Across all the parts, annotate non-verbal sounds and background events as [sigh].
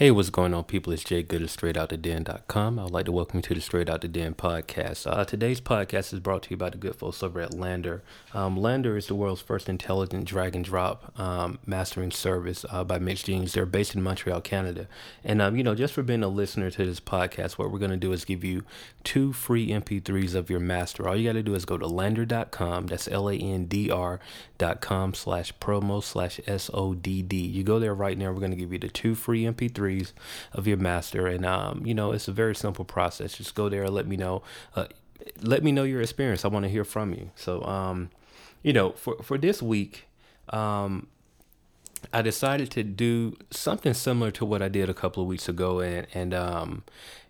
Hey, what's going on, people? It's Jay Good of StraightOutTheDen.com. I'd like to welcome you to the Straight Out the Den podcast. Uh, today's podcast is brought to you by the good folks over at LANDR. Um, LANDR is the world's first intelligent drag and drop um, mastering service uh, by MixGenius. They're based in Montreal, Canada. And, um, you know, just for being a listener to this podcast, what we're going to do is give you two free MP3s of your master. All you got to do is go to LANDR.com. That's L A N D R.com slash promo slash S O D D. You go there right now. We're going to give you the two free MP3s of your master. And, um, you know, it's a very simple process. Just go there let me know. Uh, let me know your experience. I want to hear from you. So, um, you know, for, for this week, um, I decided to do something similar to what I did a couple of weeks ago and, and um,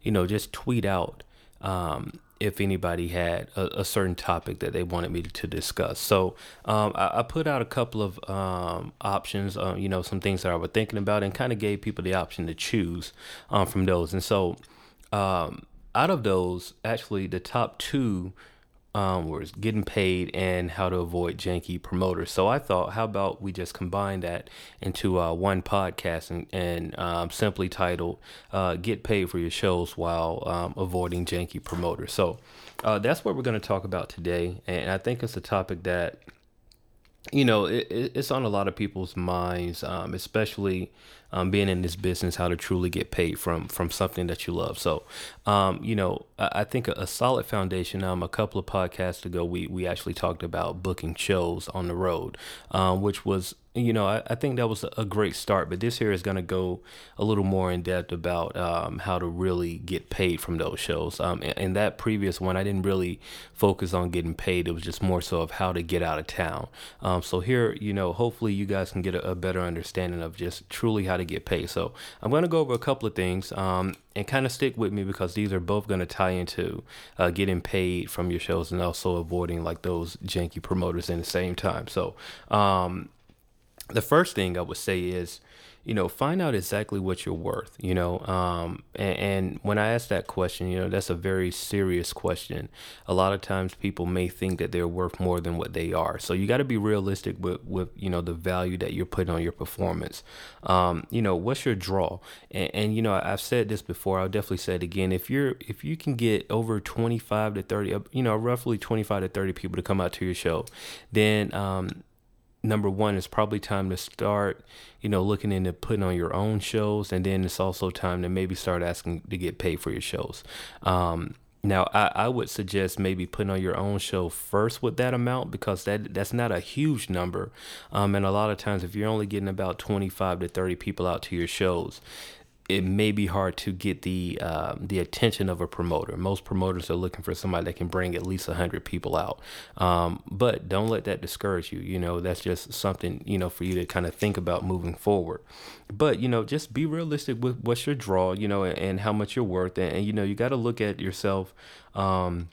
you know, just tweet out um, if anybody had a, a, certain topic that they wanted me to discuss. So um, I, I, put out a couple of um, options, uh, you know, some things that I was thinking about, and kind of gave people the option to choose um, from those. And so um, out of those, actually, the top two um, was getting paid and how to avoid janky promoters. So I thought, how about we just combine that into uh, one podcast and, and um, simply titled uh, "Get Paid for Your Shows While um, Avoiding Janky Promoters." So uh, that's what we're going to talk about today, and I think it's a topic that you know, it, it's on a lot of people's minds, um, especially um, being in this business, how to truly get paid from from something that you love. So, um, you know, I, I think a, a, solid foundation. Um, a couple of podcasts ago, we we actually talked about booking shows on the road, um, which was you know, I, I, think that was a great start, but this here is going to go a little more in depth about um, how to really get paid from those shows. Um, in, in, that previous one, I didn't really focus on getting paid. It was just more so of how to get out of town. Um, so here, you know, hopefully you guys can get a, a, better understanding of just truly how to get paid. So I'm going to go over a couple of things um, and kind of stick with me because these are both going to tie into uh, getting paid from your shows and also avoiding like those janky promoters in the same time. So, um, the first thing I would say is, you know, find out exactly what you're worth, you know. Um, and, and, when I ask that question, you know, that's a very serious question. A lot of times people may think that they're worth more than what they are. So you got to be realistic with, with, you know, the value that you're putting on your performance. Um, you know, what's your draw? And, and, you know, I've said this before, I'll definitely say it again. If you're, if you can get over 25 to 30, you know, roughly 25 to 30 people to come out to your show, then, um, number one, it's probably time to start, you know, looking into putting on your own shows, and then it's also time to maybe start asking to get paid for your shows. Um, now, I, I would suggest maybe putting on your own show first with that amount because that that's not a huge number, um, and a lot of times if you're only getting about 25 to 30 people out to your shows, it may be hard to get the uh, the attention of a promoter. Most promoters are looking for somebody that can bring at least hundred people out. Um, but don't let that discourage you. You know that's just something you know for you to kind of think about moving forward. But you know just be realistic with what's your draw. You know and, and how much you're worth, and, and you know you got to look at yourself. Um,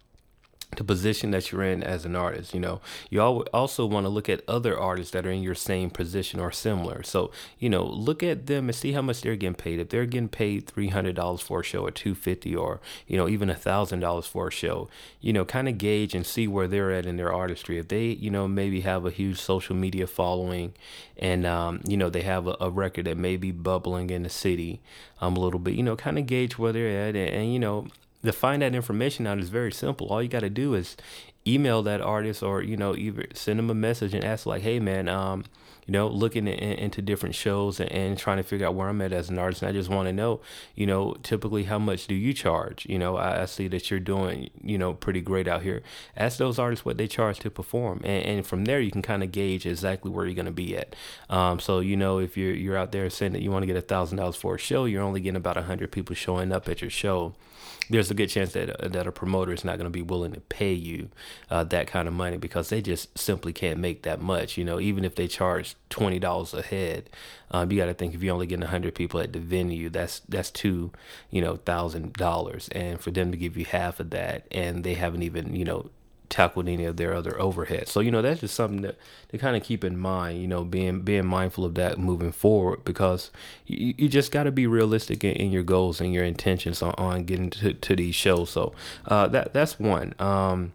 the position that you're in as an artist. You know, you also want to look at other artists that are in your same position or similar. So, you know, look at them and see how much they're getting paid. If they're getting paid three hundred dollars for a show, or two fifty, or you know, even a thousand dollars for a show, you know, kind of gauge and see where they're at in their artistry. If they, you know, maybe have a huge social media following, and um, you know, they have a, a, record that may be bubbling in the city um, a little bit, you know, kind of gauge where they're at, and, and you know to find that information out is very simple. All you got to do is email that artist or you know either send them a message and ask like hey man um you know looking in, into different shows and, and, trying to figure out where i'm at as an artist and i just want to know you know typically how much do you charge? You know I, I, see that you're doing you know pretty great out here. Ask those artists what they charge to perform and, and from there you can kind of gauge exactly where you're going to be at. Um so you know if you're you're out there saying that you want to get a thousand dollars for a show you're only getting about a hundred people showing up at your show there's a good chance that uh, that a promoter is not going to be willing to pay you uh, that kind of money because they just simply can't make that much. You know, even if they charge twenty dollars a head, um, you got to think if you're only getting hundred people at the venue, that's that's two, you know, thousand dollars, and for them to give you half of that, and they haven't even you know tackled any of their other overhead. So you know that's just something that to kind of keep in mind. You know, being being mindful of that moving forward because you, you just got to be realistic in, in, your goals and your intentions on, on getting to, to these shows. So uh, that that's one. Um,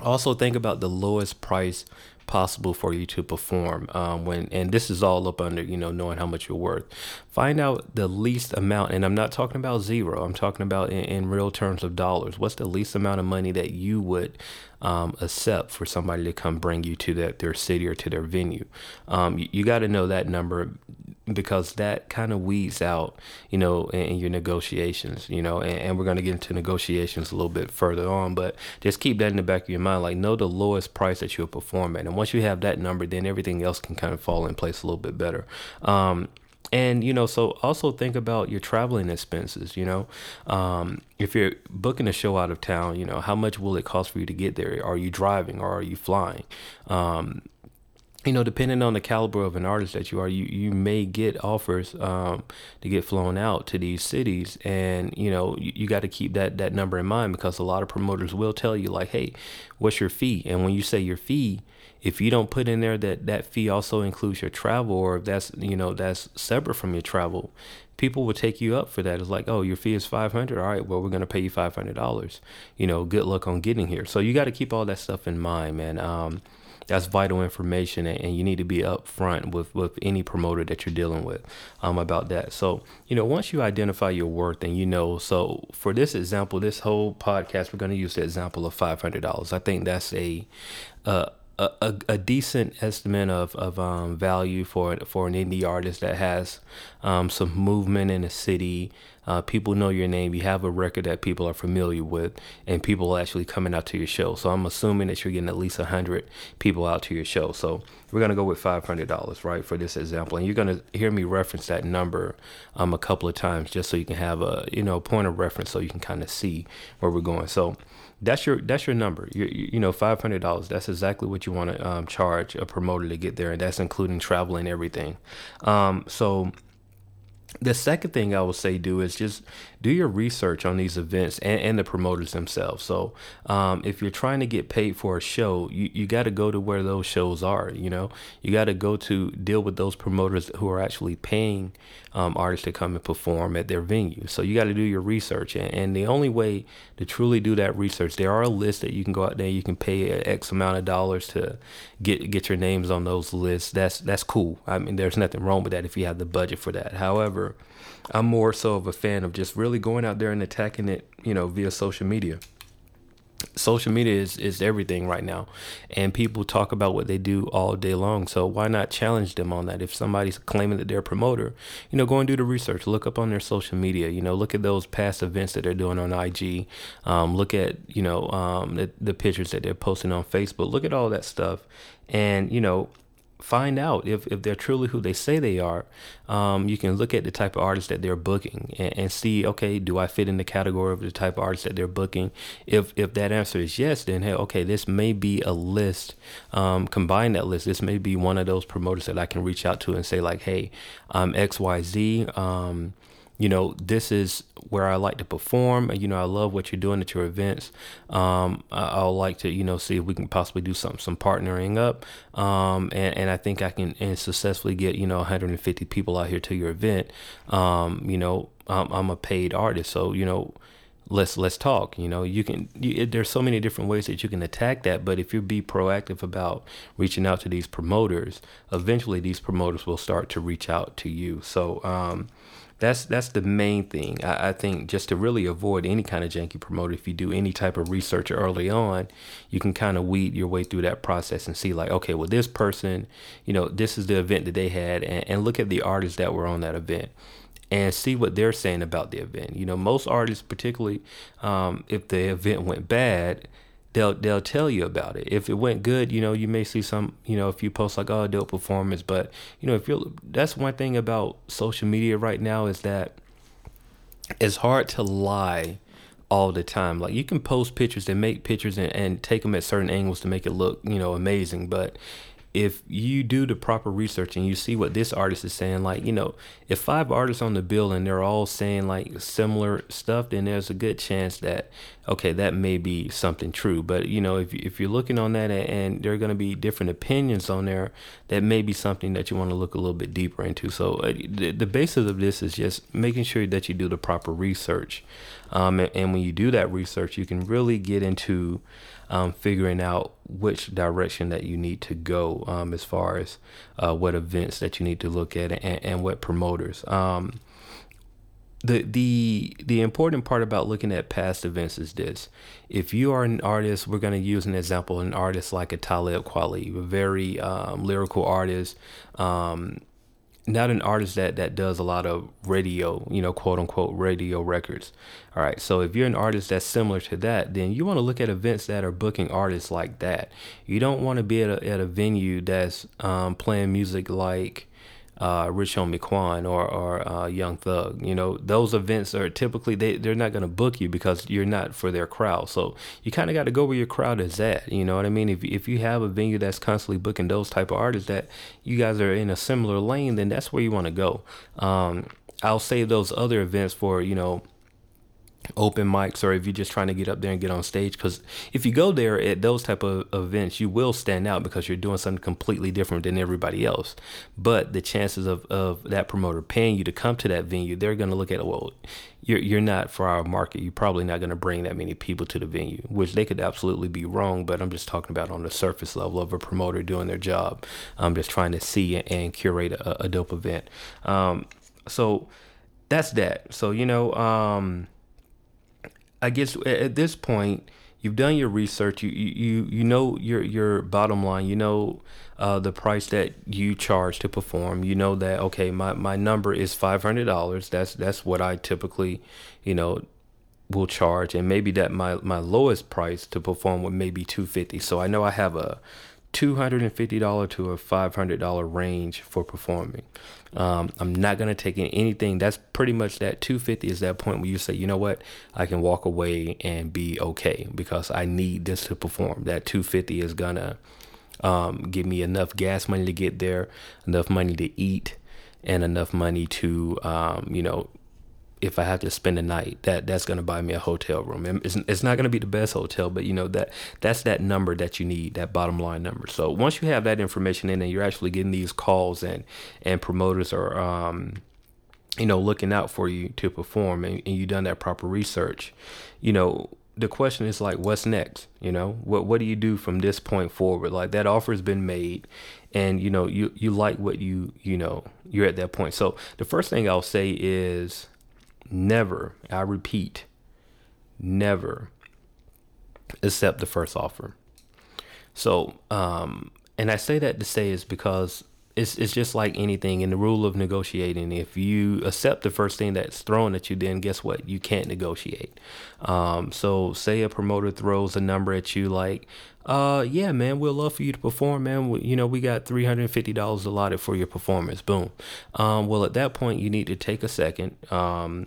also think about the lowest price possible for you to perform um, when and this is all up under you know knowing how much you're worth. Find out the least amount and i'm not talking about zero i'm talking about in, in real terms of dollars. What's the least amount of money that you would um, accept for somebody to come bring you to that their city or to their venue? Um, you, you got to know that number because that kind of weeds out, you know, in, your negotiations, you know, and, and we're going to get into negotiations a little bit further on, but just keep that in the back of your mind. Like, know the lowest price that you'll perform at. And once you have that number, then everything else can kind of fall in place a little bit better. Um, and you know so also think about your traveling expenses you know um, if you're booking a show out of town you know how much will it cost for you to get there are you driving or are you flying um, you know, depending on the caliber of an artist that you are, you, you may get offers um, to get flown out to these cities, and you know you, you got to keep that that number in mind because a lot of promoters will tell you like, hey, what's your fee? And when you say your fee, if you don't put in there that that fee also includes your travel, or if that's you know that's separate from your travel, people will take you up for that. It's like, oh, your fee is five hundred. All right, well, we're gonna pay you five hundred dollars. You know, good luck on getting here. So you got to keep all that stuff in mind, man. Um, that's vital information and, you need to be upfront with with any promoter that you're dealing with um, about that so you know once you identify your worth and you know so for this example this whole podcast we're going to use the example of $500 i think that's a uh, a, a, a, decent estimate of, of um, value for for an indie artist that has um, some movement in a city. Uh, people know your name. You have a record that people are familiar with, and people are actually coming out to your show. So I'm assuming that you're getting at least hundred people out to your show. So we're gonna go with five hundred dollars, right, for this example. And you're gonna hear me reference that number um, a couple of times just so you can have a you know point of reference, so you can kind of see where we're going. So that's your that's your number. You you know five hundred dollars. That's exactly what you want to um, charge a promoter to get there, and that's including travel and everything. Um, so the second thing I would say do is just do your research on these events and, and the promoters themselves. So um, if you're trying to get paid for a show, you, you got to go to where those shows are. You know, you got to go to deal with those promoters who are actually paying um, artists to come and perform at their venue. So you got to do your research, and, and the only way to truly do that research, there are lists that you can go out there. You can pay X amount of dollars to get get your names on those lists. That's that's cool. I mean, there's nothing wrong with that if you have the budget for that. However, I'm more so of a fan of just really going out there and attacking it, you know, via social media. Social media is, is everything right now and people talk about what they do all day long so why not challenge them on that? If somebody's claiming that they're a promoter you know go and do the research. Look up on their social media you know look at those past events that they're doing on ig um, look at you know um, the, the pictures that they're posting on facebook. Look at all that stuff and you know find out if, if they're truly who they say they are. Um, you can look at the type of artist that they're booking and, and, see, okay, do I fit in the category of the type of artist that they're booking? If if that answer is yes, then hey, okay, this may be a list. Um, combine that list. This may be one of those promoters that I can reach out to and say like, hey, I'm X Y Z. Um, you know, this is where I like to perform. You know, I love what you're doing at your events. Um, I, will like to, you know, see if we can possibly do some some partnering up. Um, and, and I think I can and successfully get, you know, 150 people out here to your event. Um, you know, I'm, I'm a paid artist, so you know, let's let's talk you know you can you, there's so many different ways that you can attack that but if you be proactive about reaching out to these promoters eventually these promoters will start to reach out to you so um, that's that's the main thing. I, I, think just to really avoid any kind of janky promoter, if you do any type of research early on, you can kind of weed your way through that process and see like, okay, well, this person, you know, this is the event that they had, and, and look at the artists that were on that event and see what they're saying about the event. You know, most artists, particularly um, if the event went bad, they'll they'll tell you about it. If it went good, you know, you may see some, you know, if you post like oh dope performance, but you know, if you're that's one thing about social media right now is that it's hard to lie all the time. Like you can post pictures and make pictures and, and take them at certain angles to make it look, you know, amazing, but if you do the proper research and you see what this artist is saying, like, you know, if five artists on the bill and they're all saying like similar stuff, then there's a good chance that, okay, that may be something true. But, you know, if, if you're looking on that and there are going to be different opinions on there, that may be something that you want to look a little bit deeper into. So uh, the, the basis of this is just making sure that you do the proper research. Um, and, and when you do that research, you can really get into um, figuring out which direction that you need to go um, as far as uh, what events that you need to look at and, and what promoters. Um, the the the important part about looking at past events is this: if you are an artist, we're going to use an example, an artist like a Talib Kweli, a very um, lyrical artist. Not an artist that that does a lot of radio, you know, quote unquote radio records. All right. So if you're an artist that's similar to that, then you want to look at events that are booking artists like that. You don't want to be at a, at a venue that's um, playing music like uh, Rich Homie Quan or, or uh, Young Thug. You know, those events are typically they they're not going to book you because you're not for their crowd. So you kind of got to go where your crowd is at. You know what I mean? If if you have a venue that's constantly booking those type of artists that you guys are in a similar lane, then that's where you want to go. Um, I'll save those other events for you know open mics or if you're just trying to get up there and get on stage because if you go there at those type of events you will stand out because you're doing something completely different than everybody else. But the chances of, of that promoter paying you to come to that venue they're going to look at it well you're, you're not for our market. You're probably not going to bring that many people to the venue which they could absolutely be wrong but i'm just talking about on the surface level of a promoter doing their job. I'm just trying to see and curate a, a dope event. Um, so that's that. So you know um, I guess at this point, you've done your research. You you you know your your bottom line. You know uh, the price that you charge to perform. You know that okay, my, my number is five hundred dollars. That's that's what I typically, you know, will charge, and maybe that my my lowest price to perform would maybe two fifty. So I know I have a $250 to a $500 range for performing. Um, I'm not going to take in anything. That's pretty much that 250 is that point where you say, you know what, I can walk away and be okay because I need this to perform. That 250 is going to um, give me enough gas money to get there, enough money to eat, and enough money to, um, you know, if I have to spend a night, that that's going to buy me a hotel room. It's, it's not going to be the best hotel, but you know that that's that number that you need, that bottom line number. So once you have that information in, and you're actually getting these calls, and and promoters are, um, you know, looking out for you to perform, and, and you've done that proper research, you know. The question is like, what's next? You know, what what do you do from this point forward? Like that offer has been made, and you know you you like what you you know you're at that point. So the first thing I'll say is never, I repeat, never accept the first offer. So, um, and I say that to say is because it's it's just like anything in the rule of negotiating. If you accept the first thing that's thrown at you, then guess what? You can't negotiate. Um, so say a promoter throws a number at you like, uh, yeah, man, we'll love for you to perform, man. We, you know, we got three hundred and fifty dollars allotted for your performance. Boom. Um, well, at that point, you need to take a second. Um,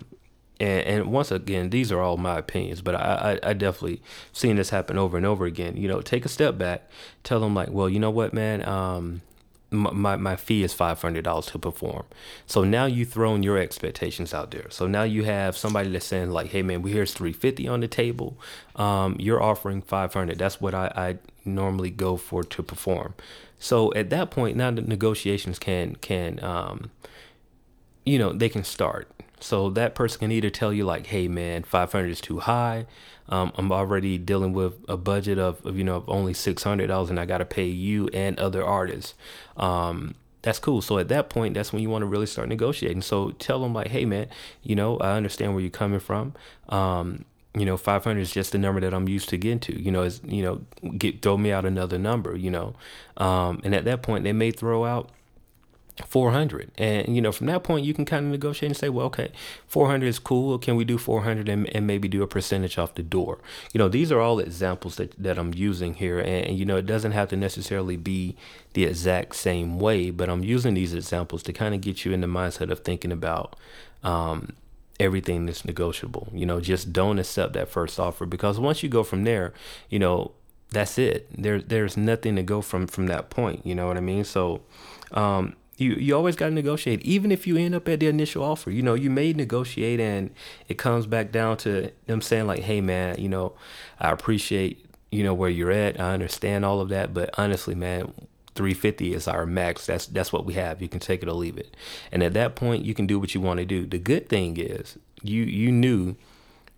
and, and once again, these are all my opinions, but I, I, I definitely seen this happen over and over again. You know, take a step back, tell them like, well, you know what, man, um, my, my fee is $500 to perform. So now you've thrown your expectations out there. So now you have somebody that's saying like, hey man, we here's 350 on the table. Um, you're offering 500. That's what I, I normally go for to perform. So at that point, now the negotiations can, can, um, you know, they can start. So that person can either tell you like, "Hey, man, 500 is too high. Um, I'm already dealing with a budget of, of you know of only six hundred dollars, and I got to pay you and other artists." Um, that's cool. So at that point, that's when you want to really start negotiating. So tell them like, "Hey, man, you know, I understand where you're coming from. Um, you know, 500 is just the number that I'm used to getting to. You know, is you know, get throw me out another number. You know, um, and at that point, they may throw out 400 and you know from that point you can kind of negotiate and say well okay 400 is cool. Can we do 400 and, and maybe do a percentage off the door? You know these are all examples that, that i'm using here. And, and, you know it doesn't have to necessarily be the exact same way but i'm using these examples to kind of get you in the mindset of thinking about um, everything that's negotiable. You know just don't accept that first offer because once you go from there you know that's it. There there's nothing to go from from that point. You know what i mean? So um, you you always got to negotiate even if you end up at the initial offer. You know you may negotiate and it comes back down to them saying like hey man you know i appreciate you know where you're at. I understand all of that but honestly man 350 is our max. That's that's what we have. You can take it or leave it. And at that point you can do what you want to do. The good thing is you you knew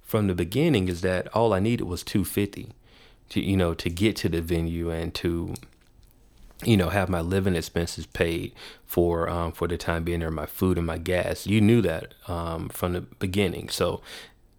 from the beginning is that all i needed was 250 to you know to get to the venue and to you know have my living expenses paid for um, for the time being there, my food and my gas. You knew that um, from the beginning, so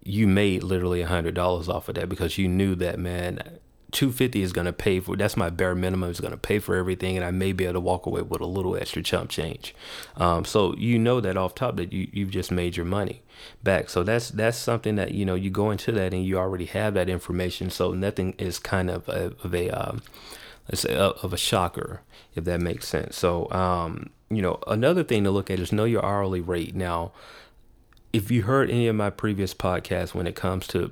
you made literally a hundred dollars off of that because you knew that man 250 is going to pay for that's my bare minimum is going to pay for everything and i may be able to walk away with a little extra chump change. Um, so you know that off top that you, you've just made your money back. So that's that's something that you know you go into that and you already have that information. So nothing is kind of a, of a um, let's say of a shocker if that makes sense so um, you know another thing to look at is know your hourly rate now if you heard any of my previous podcasts when it comes to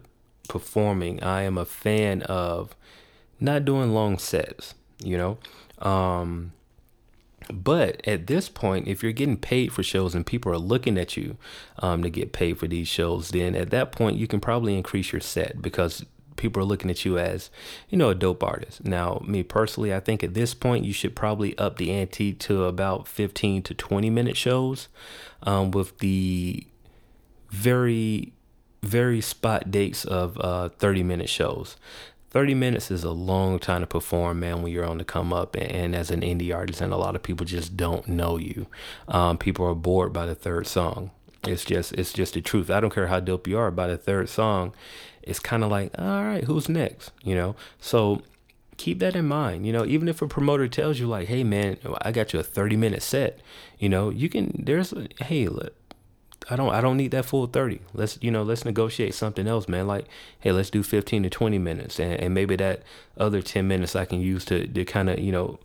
performing, I am a fan of not doing long sets, you know. Um, but at this point, if you're getting paid for shows and people are looking at you um, to get paid for these shows, then at that point you can probably increase your set because people are looking at you as, you know, a dope artist. Now, me personally, I think at this point you should probably up the ante to about 15 to 20 minute shows um, with the very very spot dates of uh, 30 minute shows. 30 minutes is a long time to perform, man, when you're on the come up and, as an indie artist, and a lot of people just don't know you. Um, people are bored by the third song. It's just it's just the truth. I don't care how dope you are. By the third song, it's kind of like, all right, who's next? You know. So keep that in mind. You know, even if a promoter tells you like, hey man, I got you a 30 minute set. You know, you can. There's a, hey, look, I don't I don't need that full 30. Let's you know, let's negotiate something else, man. Like, hey, let's do 15 to 20 minutes and, and maybe that other 10 minutes I can use to to kind of, you know,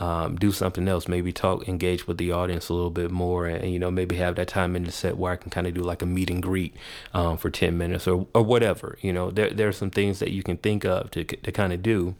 um, do something else, maybe talk, engage with the audience a little bit more, and, and you know maybe have that time in the set where I can kind of do like a meet and greet um, for ten minutes or or whatever. You know, there there are some things that you can think of to to kind of do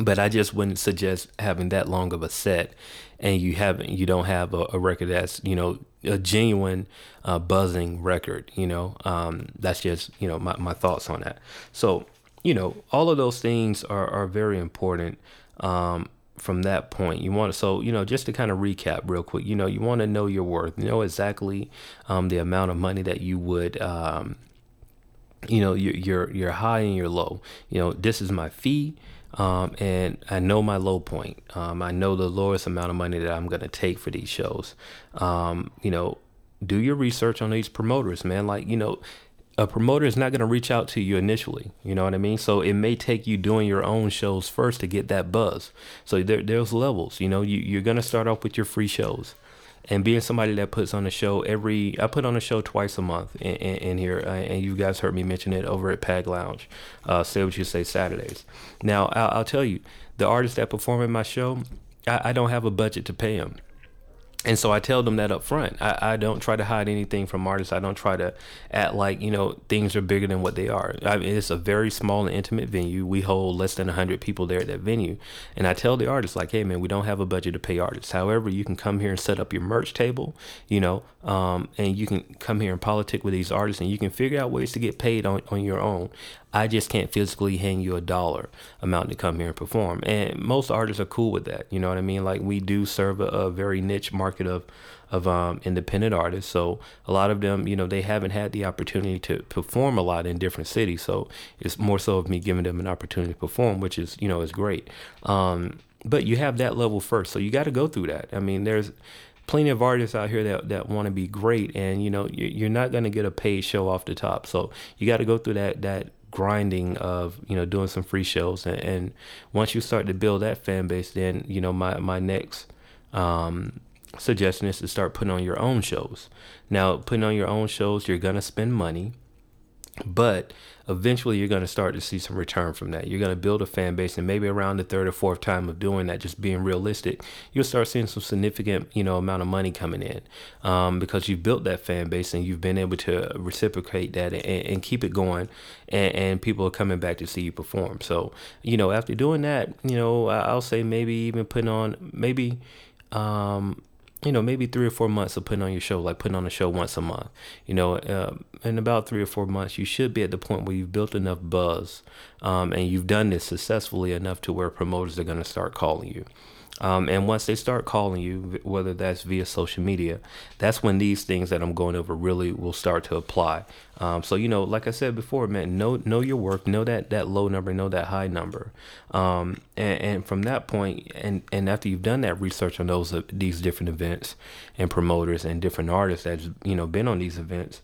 but I just wouldn't suggest having that long of a set, and you haven't, you don't have a, a record that's you know a genuine uh, buzzing record. You know, um, that's just you know my my thoughts on that. So you know, all of those things are are very important. Um, from that point you want to so you know just to kind of recap real quick you know you want to know your worth you know exactly um, the amount of money that you would um, you know you're, you're you're high and you're low you know this is my fee um, and I know my low point. Um, I know the lowest amount of money that I'm going to take for these shows. Um, you know, do your research on these promoters, man. Like, you know, a promoter is not going to reach out to you initially. You know what I mean? So it may take you doing your own shows first to get that buzz. So there, there's levels. You know, you, you're going to start off with your free shows and being somebody that puts on a show every i put on a show twice a month in, in, in here uh, and you guys heard me mention it over at pag lounge uh, say what you say saturdays now I'll, I'll, tell you the artists that perform in my show I, I don't have a budget to pay them and so I tell them that up front. I, I don't try to hide anything from artists. I don't try to act like, you know, things are bigger than what they are. I mean, it's a very small and intimate venue. We hold less than 100 people there at that venue. And I tell the artists, like, hey, man, we don't have a budget to pay artists. However, you can come here and set up your merch table, you know, um, and you can come here and politic with these artists and you can figure out ways to get paid on, on your own. I just can't physically hang you a dollar amount to come here and perform. And most artists are cool with that. You know what I mean? Like we do serve a, a very niche market of of um, independent artists. So a lot of them, you know, they haven't had the opportunity to perform a lot in different cities. So it's more so of me giving them an opportunity to perform, which is, you know, is great. Um, but you have that level first, so you got to go through that. I mean, there's plenty of artists out here that, that want to be great and you know you're not going to get a paid show off the top so you got to go through that that grinding of you know doing some free shows. And, and, once you start to build that fan base then you know my my next um, suggestion is to start putting on your own shows. Now putting on your own shows you're gonna spend money but eventually you're going to start to see some return from that. You're going to build a fan base, and maybe around the third or fourth time of doing that, just being realistic, you'll start seeing some significant, you know, amount of money coming in um, because you've built that fan base and you've been able to reciprocate that and, and keep it going, and, and, people are coming back to see you perform. So, you know, after doing that, you know, I'll say maybe even putting on maybe. Um, you know, maybe three or four months of putting on your show, like putting on a show once a month. You know, uh, in about three or four months, you should be at the point where you've built enough buzz um, and you've done this successfully enough to where promoters are going to start calling you. Um, and once they start calling you, whether that's via social media, that's when these things that I'm going over really will start to apply. Um, so you know, like I said before, man, know know your work, know that that low number, know that high number, um, and, and, from that point, and and after you've done that research on those uh, these different events and promoters and different artists that's you know been on these events,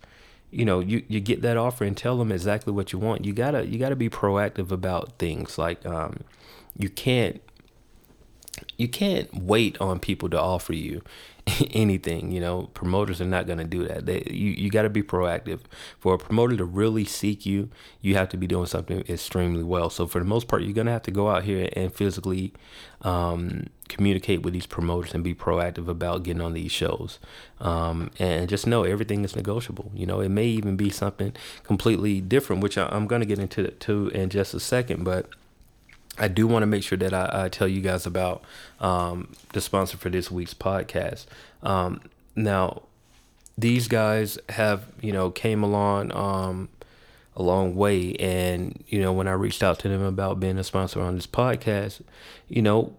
you know, you, you get that offer and tell them exactly what you want. You gotta you gotta be proactive about things like um, you can't you can't wait on people to offer you [laughs] anything you know? Promoters are not going to do that. They, you, you got to be proactive. For a promoter to really seek you you have to be doing something extremely well. So for the most part you're going to have to go out here and physically um, communicate with these promoters and be proactive about getting on these shows. Um, and just know everything is negotiable. You know it may even be something completely different which I, i'm going to get into to in just a second but I do want to make sure that I, I tell you guys about um, the sponsor for this week's podcast. Um, now, these guys have you know came along um, a long way, and you know when I reached out to them about being a sponsor on this podcast, you know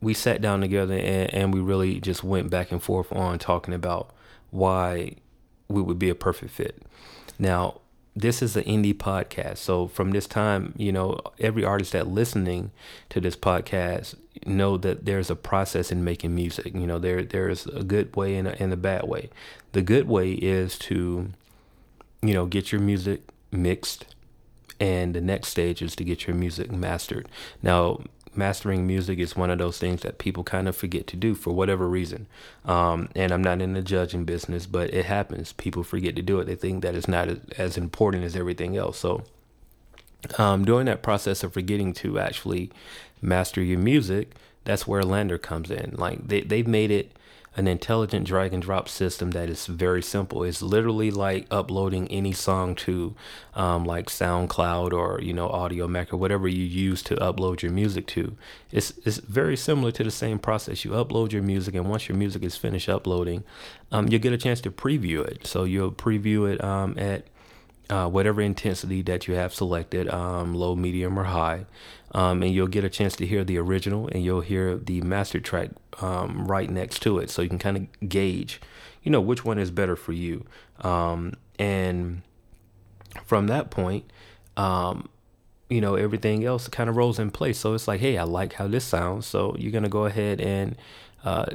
we sat down together and, and we really just went back and forth on talking about why we would be a perfect fit. Now, this is an indie podcast. So from this time, you know, every artist that listening to this podcast know that there's a process in making music. You know, there there's a good way and a, and a bad way. The good way is to, you know, get your music mixed, and the next stage is to get your music mastered. Now, mastering music is one of those things that people kind of forget to do for whatever reason. Um, and I'm not in the judging business, but it happens. People forget to do it. They think that it's not as, important as everything else. So, um, during that process of forgetting to actually master your music, that's where LANDR comes in. Like they, they've made it an intelligent drag and drop system that is very simple. It's literally like uploading any song to um, like SoundCloud or you know Audiomack or whatever you use to upload your music to. It's it's very similar to the same process. You upload your music, and once your music is finished uploading, um, you get a chance to preview it. So you'll preview it um, at uh, whatever intensity that you have selected, um, low, medium, or high, um, and you'll get a chance to hear the original and you'll hear the master track um, right next to it, so you can kind of gauge, you know, which one is better for you. Um, and from that point, um, you know, everything else kind of rolls in place. So it's like, hey, I like how this sounds, so you're gonna go ahead and uh,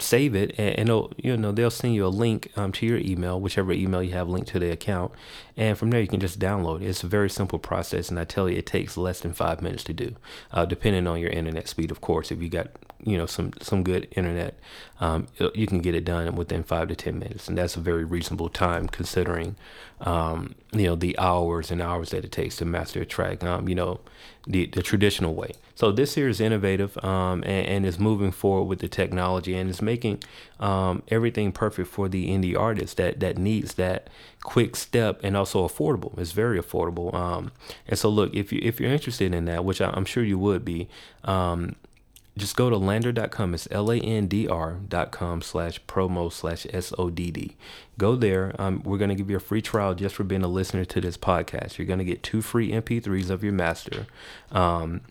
save it and, and you know they'll send you a link um, to your email whichever email you have linked to the account and from there you can just download it's a very simple process and i tell you it takes less than five minutes to do uh, depending on your internet speed of course if you got you know some some good internet um, you can get it done within five to ten minutes and that's a very reasonable time considering um, you know the hours and hours that it takes to master a track um, you know the, the traditional way. So this here is innovative um, and, and is moving forward with the technology and is making um, everything perfect for the indie artist that that needs that quick step and also affordable. It's very affordable um, and so look if you if you're interested in that which I, am sure you would be um, just go to landr.com. It's L-A-N-D-R.com slash promo slash S-O-D-D. Go there. Um, we're going to give you a free trial just for being a listener to this podcast. You're going to get two free MP3s of your master. Um,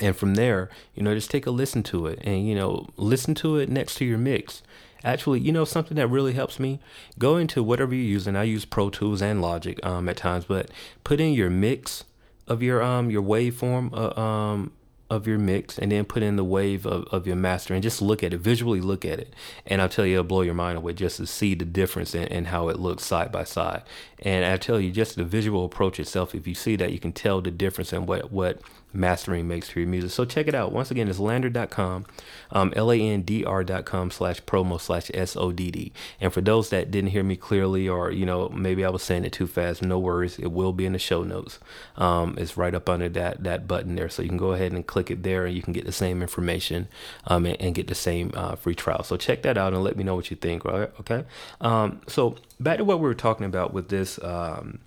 and from there, you know, just take a listen to it and, you know, listen to it next to your mix. Actually, you know, something that really helps me, go into whatever you're using. I use Pro Tools and Logic um, at times, but put in your mix of your um your waveform uh, um of your mix and then put in the wave of, of your master and just look at it visually look at it. And i'll tell you it'll blow your mind away just to see the difference in, in how it looks side by side. And i tell you just the visual approach itself if you see that you can tell the difference in what what mastering makes your music. So check it out. Once again, it's landr.com, um, L-A-N-D-R.com slash promo slash S-O-D-D. And for those that didn't hear me clearly or, you know, maybe I was saying it too fast, no worries. It will be in the show notes. Um, it's right up under that, that button there. So you can go ahead and click it there and you can get the same information um, and, and, get the same uh, free trial. So check that out and let me know what you think. Right? Okay. Um, so back to what we were talking about with this um,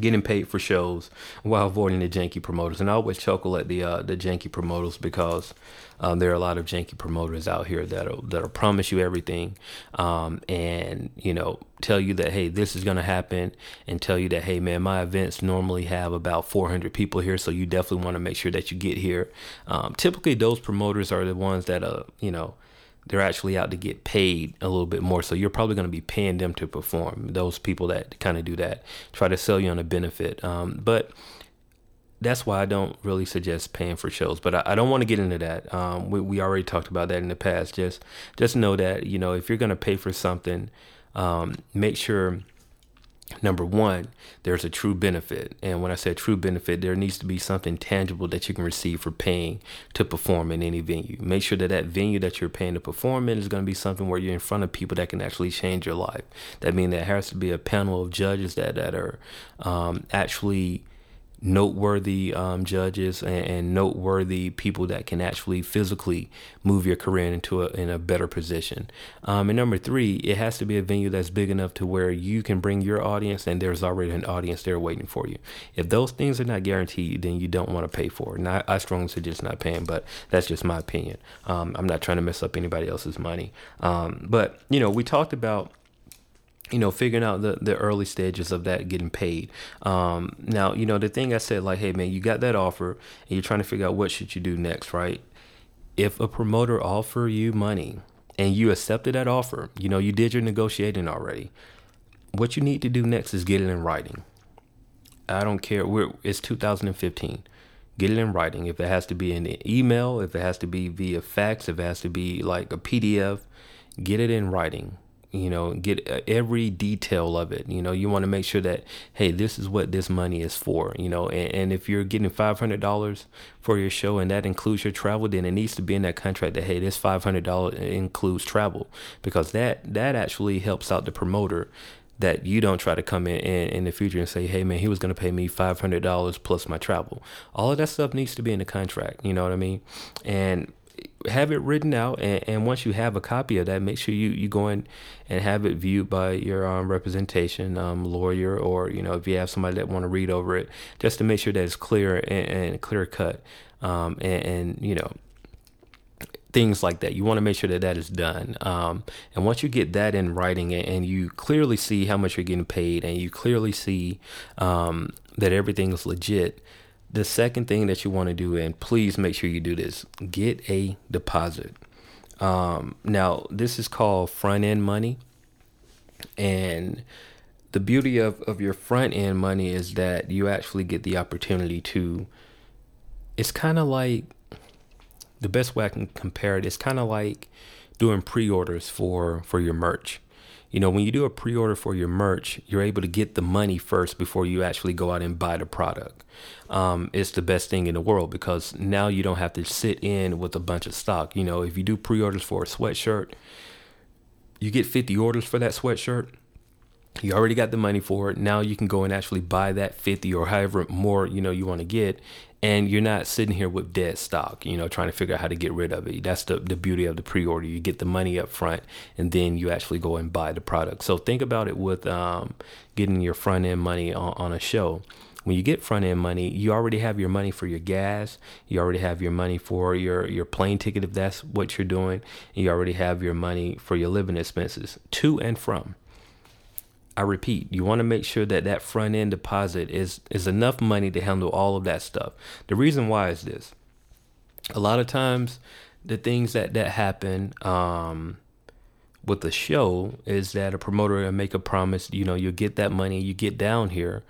getting paid for shows while avoiding the janky promoters. And I always chuckle at the uh, the janky promoters because um, there are a lot of janky promoters out here that'll that'll promise you everything, um, and you know tell you that hey this is gonna happen, and tell you that hey man my events normally have about 400 people here, so you definitely want to make sure that you get here. Um, typically those promoters are the ones that uh you know they're actually out to get paid a little bit more. So you're probably going to be paying them to perform. Those people that kind of do that try to sell you on a benefit. Um, but that's why I don't really suggest paying for shows. But I, I don't want to get into that. Um, we, we already talked about that in the past. Just just know that you know if you're going to pay for something, um, make sure number one, there's a true benefit. And when I say true benefit, there needs to be something tangible that you can receive for paying to perform in any venue. Make sure that that venue that you're paying to perform in is going to be something where you're in front of people that can actually change your life. That means there has to be a panel of judges that, that are um, actually noteworthy um, judges and, and, noteworthy people that can actually physically move your career into a in a better position. Um, and number three, it has to be a venue that's big enough to where you can bring your audience and there's already an audience there waiting for you. If those things are not guaranteed, then you don't want to pay for it. And I, I strongly suggest not paying, but that's just my opinion. Um, I'm not trying to mess up anybody else's money. Um, but you know, we talked about you know, figuring out the, the early stages of that getting paid. Um, now, you know, the thing I said, like, hey, man, you got that offer and you're trying to figure out what should you do next, right? If a promoter offer you money and you accepted that offer, you know, you did your negotiating already. What you need to do next is get it in writing. I don't care. We're, it's 2015. Get it in writing. If it has to be in an email, if it has to be via fax, if it has to be like a PDF, get it in writing you know get uh, every detail of it you know you want to make sure that hey this is what this money is for you know and, and if you're getting $500 for your show and that includes your travel then it needs to be in that contract that hey this $500 includes travel because that that actually helps out the promoter that you don't try to come in, in in the future and say, hey man, he was going to pay me five hundred dollars plus my travel. All of that stuff needs to be in the contract. You know what I mean? And have it written out and, and once you have a copy of that make sure you, you go in and have it viewed by your um, representation um, lawyer or you know if you have somebody that want to read over it just to make sure that it's clear and, and clear cut um, and, and, you know things like that. You want to make sure that that is done um, and once you get that in writing and, you clearly see how much you're getting paid and you clearly see um, that everything is legit the second thing that you want to do, and please make sure you do this, get a deposit. Um, now, this is called front end money. And the beauty of, of your front end money is that you actually get the opportunity to, it's kind of like, the best way I can compare it, it's kind of like doing pre orders for, for your merch you know, when you do a pre order for your merch, you're able to get the money first before you actually go out and buy the product. Um, it's the best thing in the world because now you don't have to sit in with a bunch of stock. You know, if you do pre orders for a sweatshirt, you get 50 orders for that sweatshirt. You already got the money for it. Now you can go and actually buy that 50 or however more, you know, you want to get and you're not sitting here with dead stock, you know, trying to figure out how to get rid of it. That's the, the beauty of the pre-order. You get the money up front and then you actually go and buy the product. So think about it with um, getting your front end money on, on a show. When you get front end money, you already have your money for your gas. You already have your money for your, your plane ticket if that's what you're doing. You already have your money for your living expenses to and from. I repeat, you want to make sure that that front end deposit is is enough money to handle all of that stuff. The reason why is this: a lot of times, the things that that happen um, with the show is that a promoter will make a promise. You know, you'll get that money, you get down here,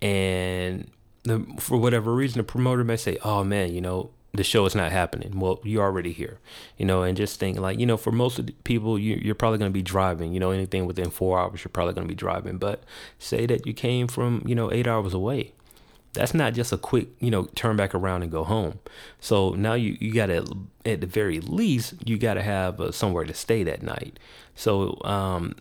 and the, for whatever reason, the promoter may say, "Oh man, you know, the show is not happening. Well, you're already here, you know, and just think like, you know, for most of the people, you, are probably going to be driving, you know, anything within four hours, you're probably going to be driving. But say that you came from, you know, eight hours away. That's not just a quick, you know, turn back around and go home. So now you, you got to, at the very least, you got to have uh, somewhere to stay that night. So, um,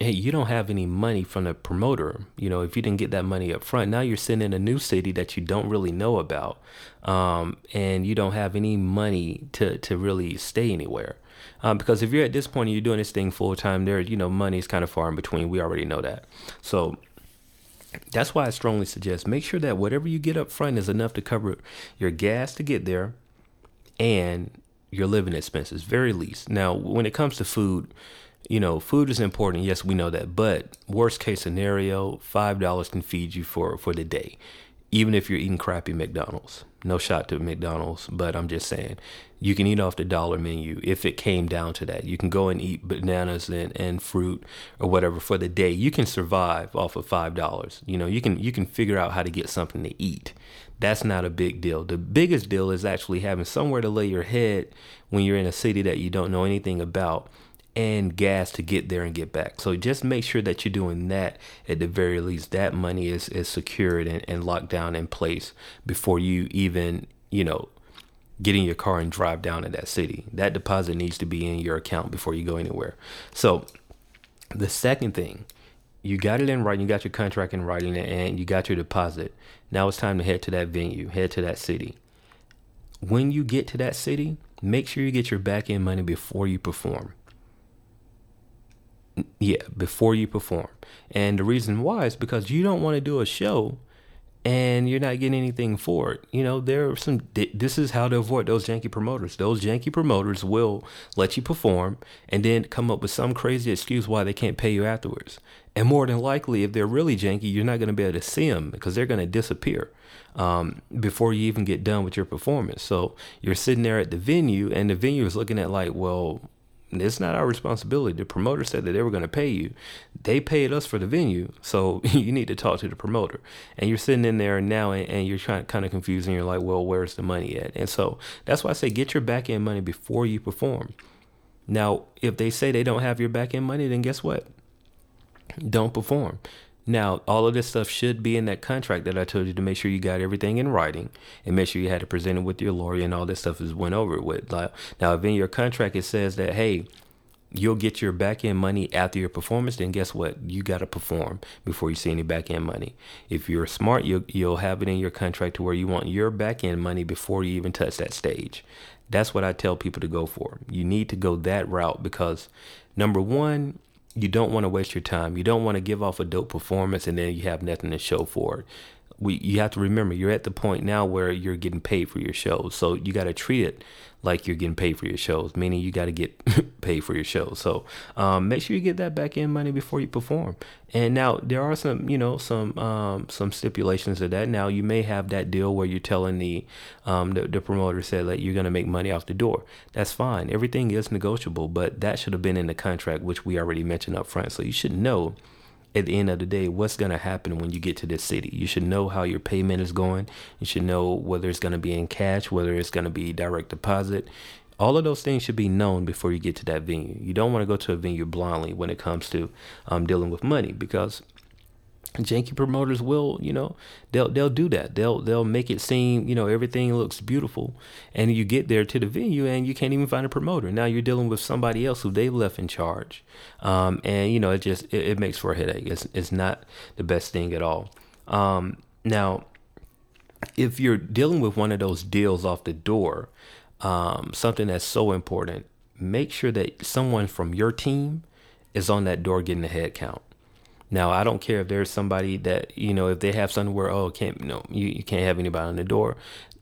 hey, you don't have any money from the promoter. You know, if you didn't get that money up front, now you're sitting in a new city that you don't really know about, um, and you don't have any money to to really stay anywhere. Um, because if you're at this point and you're doing this thing full time, there, you know, money is kind of far in between. We already know that. So That's why I strongly suggest make sure that whatever you get up front is enough to cover your gas to get there and your living expenses, very least. Now, when it comes to food, you know, food is important. Yes, we know that. But worst case scenario, five dollars can feed you for for the day, even if you're eating crappy McDonald's. No shot to McDonald's, but I'm just saying, you can eat off the dollar menu if it came down to that. You can go and eat bananas and, and fruit or whatever for the day. You can survive off of five dollars. You know, you can you can figure out how to get something to eat. That's not a big deal. The biggest deal is actually having somewhere to lay your head when you're in a city that you don't know anything about and gas to get there and get back. So just make sure that you're doing that at the very least. That money is, is secured and, and locked down in place before you even, you know, get in your car and drive down to that city. That deposit needs to be in your account before you go anywhere. So the second thing, you got it in writing, you got your contract in writing, and you got your deposit. Now it's time to head to that venue, head to that city. When you get to that city, make sure you get your back end money before you perform yeah, before you perform. And the reason why is because you don't want to do a show and you're not getting anything for it. You know, there are some, this is how to avoid those janky promoters. Those janky promoters will let you perform and then come up with some crazy excuse why they can't pay you afterwards. And more than likely, if they're really janky, you're not going to be able to see them because they're going to disappear um, before you even get done with your performance. So you're sitting there at the venue and the venue is looking at like, well, it's not our responsibility. The promoter said that they were going to pay you. They paid us for the venue, so [laughs] you need to talk to the promoter. And you're sitting in there now, and, and you're trying kind of confused, and you're like, "Well, where's the money at?" And so that's why I say get your back end money before you perform. Now, if they say they don't have your back end money, then guess what? Don't perform. Now, all of this stuff should be in that contract that I told you to make sure you got everything in writing and make sure you had to present it with your lawyer and all this stuff is went over with. Now, if in your contract it says that, hey, you'll get your back end money after your performance, then guess what? You got to perform before you see any back end money. If you're smart, you'll, you'll have it in your contract to where you want your back end money before you even touch that stage. That's what I tell people to go for. You need to go that route because number one, you don't want to waste your time. You don't want to give off a dope performance and then you have nothing to show for it. We you have to remember you're at the point now where you're getting paid for your shows. So you got to treat it like you're getting paid for your shows, meaning you got to get [laughs] paid for your shows. So um, make sure you get that back end money before you perform. And now there are some, you know, some um, some stipulations to that. Now you may have that deal where you're telling the um, the, the promoter said that you're going to make money off the door. That's fine. Everything is negotiable, but that should have been in the contract, which we already mentioned up front. So you should know at the end of the day what's going to happen when you get to this city. You should know how your payment is going. You should know whether it's going to be in cash, whether it's going to be direct deposit. All of those things should be known before you get to that venue. You don't want to go to a venue blindly when it comes to um, dealing with money because janky promoters will, you know, they'll they'll do that. They'll they'll make it seem, you know, everything looks beautiful, and you get there to the venue and you can't even find a promoter. Now you're dealing with somebody else who they've left in charge, um, and you know it just it, it, makes for a headache. It's it's not the best thing at all. Um, now, if you're dealing with one of those deals off the door, um, something that's so important, make sure that someone from your team is on that door getting the head count now, I don't care if there's somebody that, you know, if they have something where, oh, can't, no you, you can't have anybody on the door.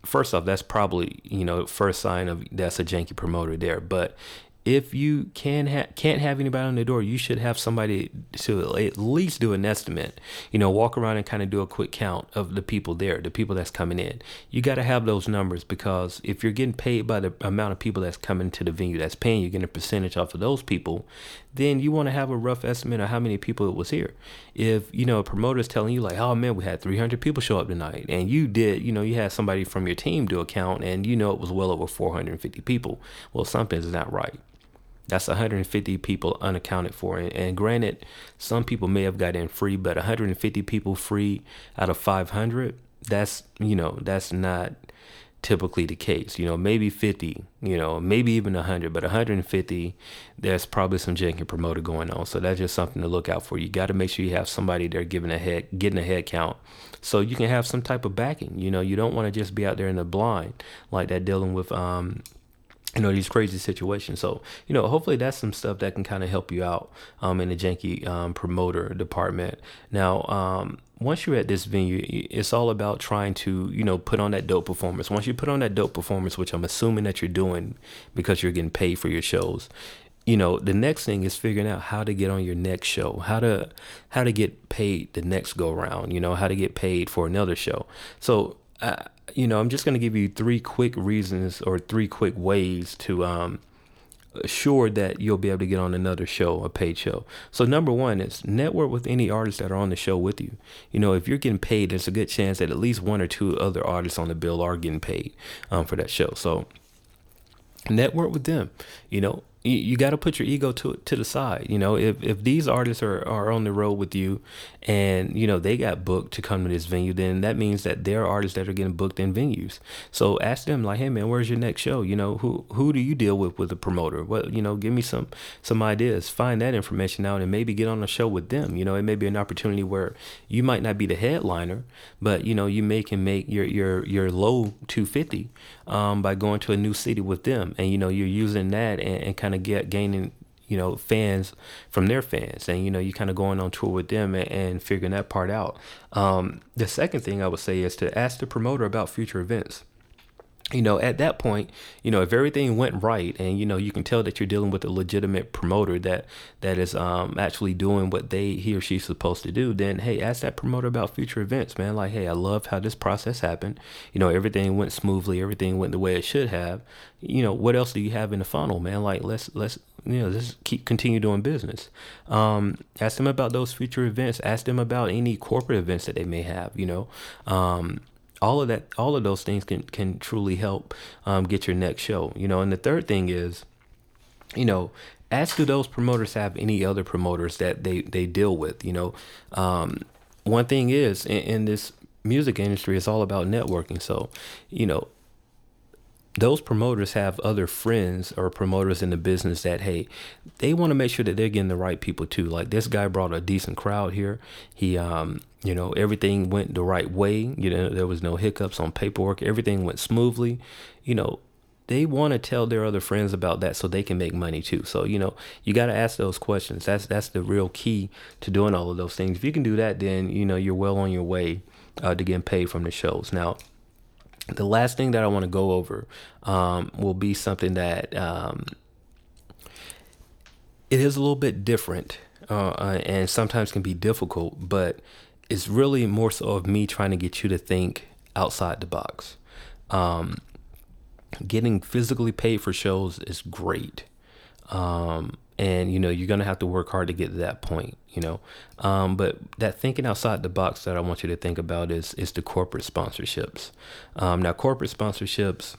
First off, that's probably, you know, first sign of that's a janky promoter there. But if you can ha- can't have anybody on the door, you should have somebody to at least do an estimate. You know, walk around and kind of do a quick count of the people there, the people that's coming in. You got to have those numbers because if you're getting paid by the amount of people that's coming to the venue that's paying, you're getting a percentage off of those people. Then you want to have a rough estimate of how many people it was here. If you know a promoter's telling you like, oh man, we had 300 people show up tonight, and you did, you know, you had somebody from your team do a count, and you know it was well over 450 people. Well, something's not right. That's 150 people unaccounted for. And, and, granted, some people may have got in free, but 150 people free out of 500, that's, you know, that's not typically the case. You know, maybe 50, you know, maybe even 100, but 150, there's probably some janky promoter going on. So that's just something to look out for. You got to make sure you have somebody there giving a head, getting a head count so you can have some type of backing. You know, you don't want to just be out there in the blind like that dealing with, um, you know these crazy situations so you know hopefully that's some stuff that can kind of help you out um, in the janky um, promoter department now um, once you're at this venue it's all about trying to you know put on that dope performance. Once you put on that dope performance which i'm assuming that you're doing because you're getting paid for your shows you know the next thing is figuring out how to get on your next show how to how to get paid the next go round you know how to get paid for another show. So uh, you know, I'm just going to give you three quick reasons or three quick ways to um, assure that you'll be able to get on another show, a paid show. So number one is network with any artists that are on the show with you. You know, if you're getting paid, there's a good chance that at least one or two other artists on the bill are getting paid um, for that show. So network with them. You know, you, you got to put your ego to to the side. You know, if if these artists are, are on the road with you, and you know they got booked to come to this venue, then that means that there are artists that are getting booked in venues. So ask them like, hey man, where's your next show? You know, who who do you deal with with a promoter? Well, you know, give me some some ideas. Find that information out, and maybe get on a show with them. You know, it may be an opportunity where you might not be the headliner, but you know you may can make your your your low 250 um, by going to a new city with them, and you know you're using that and, and kind of get gaining you know fans from their fans. And you know you're kind of going on tour with them and, and figuring that part out. Um, the second thing i would say is to ask the promoter about future events you know, at that point, you know, if everything went right and, you know, you can tell that you're dealing with a legitimate promoter that, that is um, actually doing what they, he or she's supposed to do, then, hey, ask that promoter about future events, man. Like, hey, I love how this process happened. You know, everything went smoothly. Everything went the way it should have. You know, what else do you have in the funnel, man? Like, let's, let's, you know, just keep continue doing business. Um, ask them about those future events. Ask them about any corporate events that they may have, you know. Um, all of that all of those things can can truly help um, get your next show you know? And the third thing is you know ask do those promoters have any other promoters that they they deal with you know? Um, one thing is in, in this music industry it's all about networking. So you know those promoters have other friends or promoters in the business that hey they want to make sure that they're getting the right people too. Like this guy brought a decent crowd here. He um you know everything went the right way. You know there was no hiccups on paperwork. Everything went smoothly. You know they want to tell their other friends about that so they can make money too. So you know you got to ask those questions. That's that's the real key to doing all of those things. If you can do that then you know you're well on your way uh, to getting paid from the shows. Now the last thing that I want to go over um, will be something that um, it is a little bit different uh, uh, and sometimes can be difficult, but it's really more so of me trying to get you to think outside the box. Um, getting physically paid for shows is great. Um, and you know you're gonna have to work hard to get to that point you know? Um, but that thinking outside the box that i want you to think about is is the corporate sponsorships. Um, now corporate sponsorships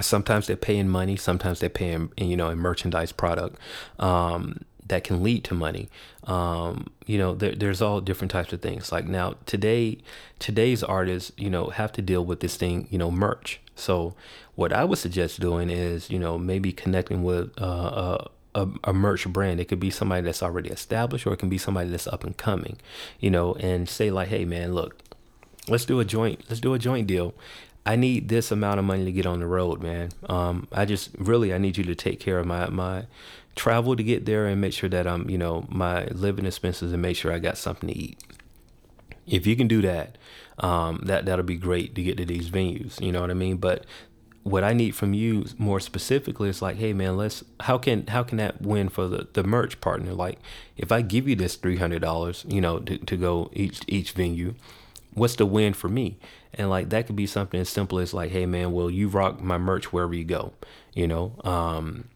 sometimes they're paying money sometimes they're paying you know a merchandise product. Um, that can lead to money um, you know there, there's all different types of things like now today today's artists you know have to deal with this thing you know merch so what I would suggest doing is, you know, maybe connecting with uh, a, a merch brand. It could be somebody that's already established, or it can be somebody that's up and coming, you know, and say like, hey man, look, let's do a joint, let's do a joint deal. I need this amount of money to get on the road, man. Um, I just really I need you to take care of my my travel to get there and make sure that I'm, you know, my living expenses and make sure I got something to eat. If you can do that, um, that that'll be great to get to these venues. You know what I mean? But what I need from you more specifically is like, hey man, let's how can how can that win for the, the merch partner? Like if I give you this three hundred dollars, you know, to, to go each each venue, what's the win for me? And like that could be something as simple as like, hey man, well you rock my merch wherever you go, you know. Um,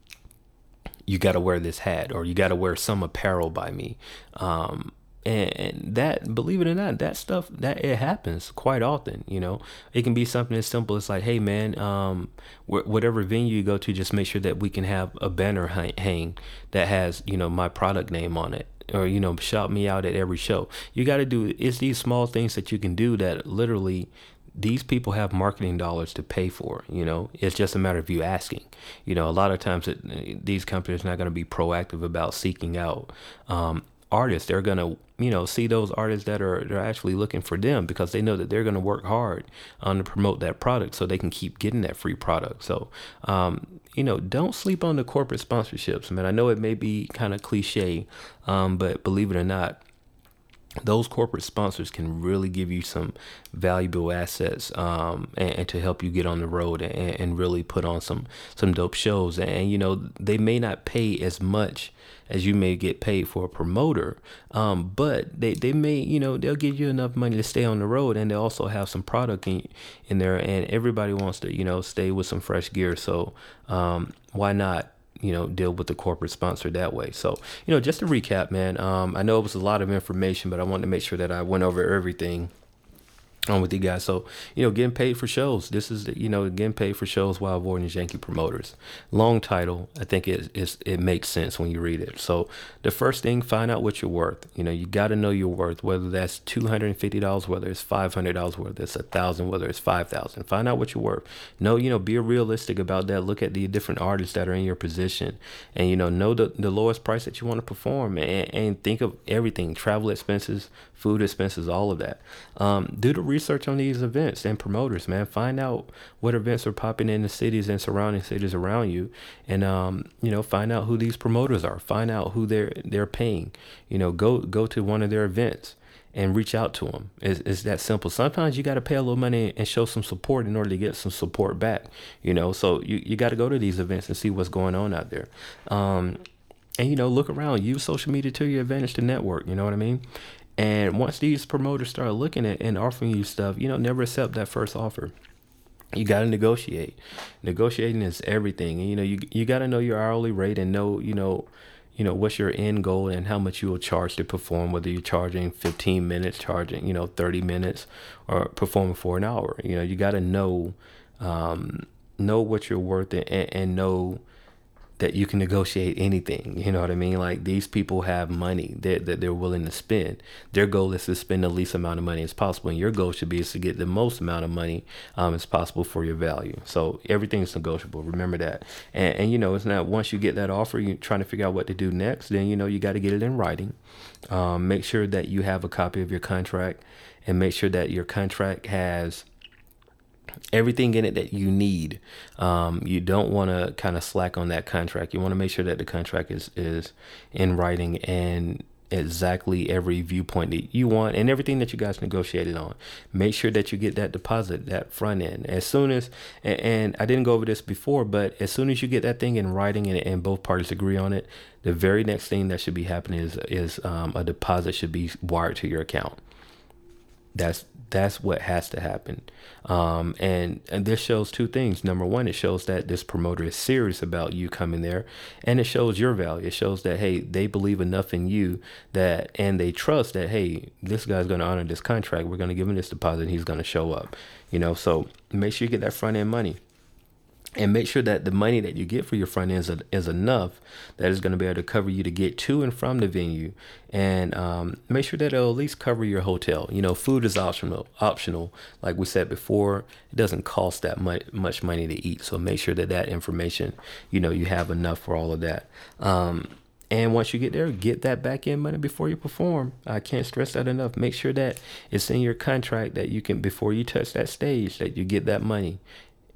you got to wear this hat or you got to wear some apparel by me. Um, and, that believe it or not that stuff that it happens quite often you know it can be something as simple as like hey man um wh- whatever venue you go to just make sure that we can have a banner hang that has you know my product name on it or you know shout me out at every show you got to do it's these small things that you can do that literally these people have marketing dollars to pay for you know it's just a matter of you asking you know a lot of times it, these companies are not going to be proactive about seeking out um, artists. They're gonna you know see those artists that are they're actually looking for them because they know that they're gonna work hard on to promote that product so they can keep getting that free product. So um, you know, don't sleep on the corporate sponsorships, man. I know it may be kind of cliche, um, but believe it or not, those corporate sponsors can really give you some valuable assets um, and, and, to help you get on the road and, and, really put on some some dope shows. And you know they may not pay as much as you may get paid for a promoter um, but they, they may you know they'll give you enough money to stay on the road and they also have some product in, in there and everybody wants to you know stay with some fresh gear. So um, why not you know deal with the corporate sponsor that way. So you know just to recap man um, i know it was a lot of information but i wanted to make sure that i went over everything on with you guys. So, you know, getting paid for shows. This is, the you know, getting paid for shows while avoiding janky promoters. Long title. I think it, it, it makes sense when you read it. So, the first thing, find out what you're worth. You know, you got to know your worth, whether that's $250, whether it's $500, whether it's a thousand, whether it's 5000 Find out what you're worth. Know, you know, be realistic about that. Look at the different artists that are in your position and, you know, know the, the lowest price that you want to perform and, and think of everything travel expenses, food expenses, all of that. Um, do the research on these events and promoters, man. Find out what events are popping in the cities and surrounding cities around you, and um, you know, find out who these promoters are. Find out who they're they're paying. You know, go go to one of their events and reach out to them. It's, it's that simple. Sometimes you got to pay a little money and show some support in order to get some support back. You know, so you you got to go to these events and see what's going on out there. Um, and you know, look around. Use social media to your advantage to network. You know what I mean? And once these promoters start looking at and offering you stuff, you know, never accept that first offer. You got to negotiate. Negotiating is everything. And, you know, you you got to know your hourly rate and know, you know, you know what's your end goal and how much you will charge to perform whether you're charging 15 minutes charging you know 30 minutes or performing for an hour you know you got to know um, know what you're worth and, and know that you can negotiate anything. You know what I mean? Like these people have money that, that they're willing to spend. Their goal is to spend the least amount of money as possible, and your goal should be is to get the most amount of money um, as possible for your value. So everything is negotiable. Remember that. And, and you know, it's not once you get that offer, you're trying to figure out what to do next. Then you know you got to get it in writing. Um, make sure that you have a copy of your contract, and make sure that your contract has everything in it that you need. Um, you don't want to kind of slack on that contract. You want to make sure that the contract is is in writing and exactly every viewpoint that you want and everything that you guys negotiated on. Make sure that you get that deposit, that front end. As soon as, and, and I didn't go over this before, but as soon as you get that thing in writing and, and both parties agree on it, the very next thing that should be happening is is um, a deposit should be wired to your account. That's that's what has to happen. Um, and and this shows two things. Number one, it shows that this promoter is serious about you coming there, and it shows your value. It shows that hey, they believe enough in you that, and they trust that hey, this guy's going to honor this contract. We're going to give him this deposit, and he's going to show up. You know, so make sure you get that front end money and make sure that the money that you get for your front end is, is enough that is going to be able to cover you to get to and from the venue. And um, make sure that it'll at least cover your hotel. You know food is optional optional. Like we said before it doesn't cost that much, much money to eat. So make sure that that information you know you have enough for all of that. Um, and once you get there, get that back end money before you perform. I can't stress that enough. Make sure that it's in your contract that you can, before you touch that stage, that you get that money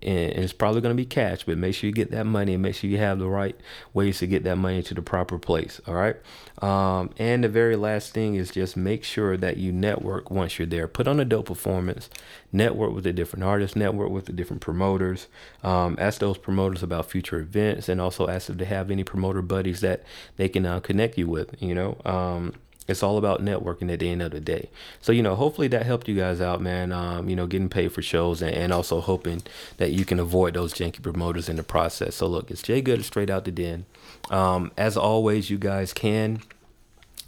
and it's probably going to be cash, but make sure you get that money and make sure you have the right ways to get that money to the proper place. All right. Um, and the very last thing is just make sure that you network once you're there. Put on a dope performance, network with the different artists, network with the different promoters. Um, ask those promoters about future events and also ask if they have any promoter buddies that they can uh, connect you with, you know. Um, it's all about networking at the end of the day. So, you know, hopefully that helped you guys out, man. Um, you know, getting paid for shows and, and, also hoping that you can avoid those janky promoters in the process. So, look, it's Jay Good straight out the den. Um, as always, you guys can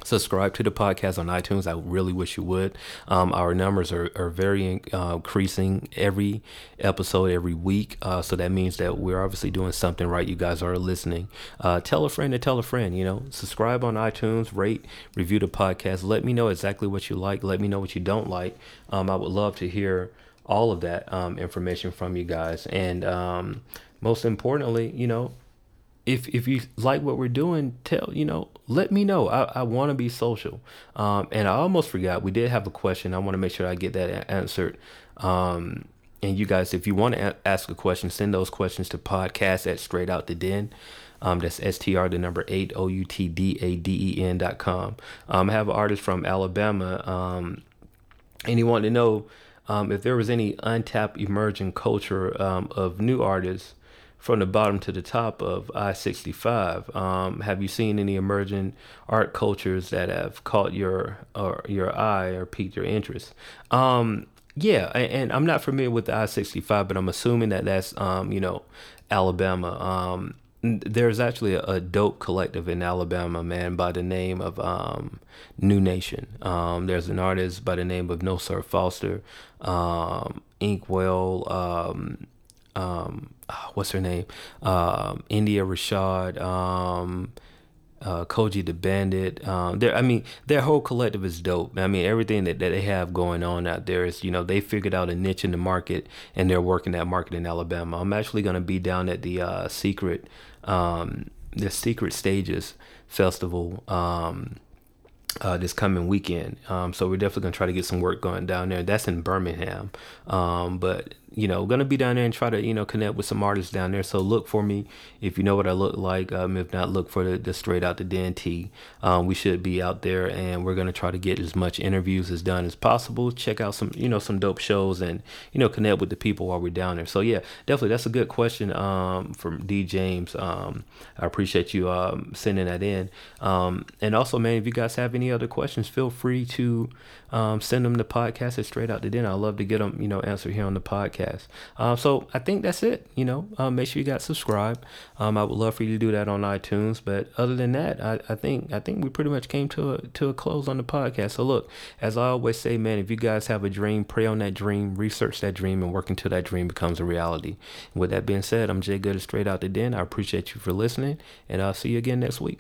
subscribe to the podcast on iTunes. I really wish you would. Um, our numbers are, are very uh, increasing every episode, every week. Uh, so that means that we're obviously doing something right. You guys are listening. Uh, tell a friend to tell a friend, you know, subscribe on iTunes, rate, review the podcast. Let me know exactly what you like. Let me know what you don't like. Um, I would love to hear all of that um, information from you guys. And um, most importantly, you know, if if you like what we're doing, tell you know let me know. I, I want to be social. Um, and I almost forgot we did have a question. I want to make sure I get that answered. Um, and you guys, if you want to a- ask a question, send those questions to podcast at straight out the den. Um, that's STR, the number eight, O U T D A D E N dot com. Um, I have an artist from Alabama, um, and he wanted to know um, if there was any untapped emerging culture um, of new artists from the bottom to the top of I 65. Um, have you seen any emerging art cultures that have caught your or your eye or piqued your interest? Um, yeah, and, I'm not familiar with the I 65, but I'm assuming that that's, um, you know, Alabama. Um, there's actually a, a, dope collective in Alabama, man, by the name of um, New Nation. Um, there's an artist by the name of No Sir Foster, Inkwell, ah, what's her name? Um, India Rashad, um, uh, Koji the Bandit. Um, I mean, their whole collective is dope. I mean, everything that, that they have going on out there is, you know, they figured out a niche in the market and they're working that market in Alabama. I'm actually going to be down at the uh, Secret, um, the Secret Stages Festival. Um, uh, this coming weekend. Um, so we're definitely gonna try to get some work going down there. That's in Birmingham. Um, but you know, gonna be down there and try to you know connect with some artists down there. So look for me if you know what I look like. Um, if not, look for the, the straight out the DNT. Um, we should be out there, and we're gonna try to get as much interviews as done as possible. Check out some you know some dope shows and you know connect with the people while we're down there. So yeah, definitely that's a good question um, from D James. Um, I appreciate you um, sending that in. Um, and also, man, if you guys have any other questions, feel free to um, send them the podcast at straight out the den. I love to get them you know answered here on the podcast. Um, so I think that's it. You know, um, make sure you got subscribe. Um, I would love for you to do that on iTunes. But other than that, I, I think I think we pretty much came to a to a close on the podcast. So look, as I always say, man, if you guys have a dream, pray on that dream, research that dream, and work until that dream becomes a reality. With that being said, I'm Jay Good straight out the den. I appreciate you for listening, and I'll see you again next week.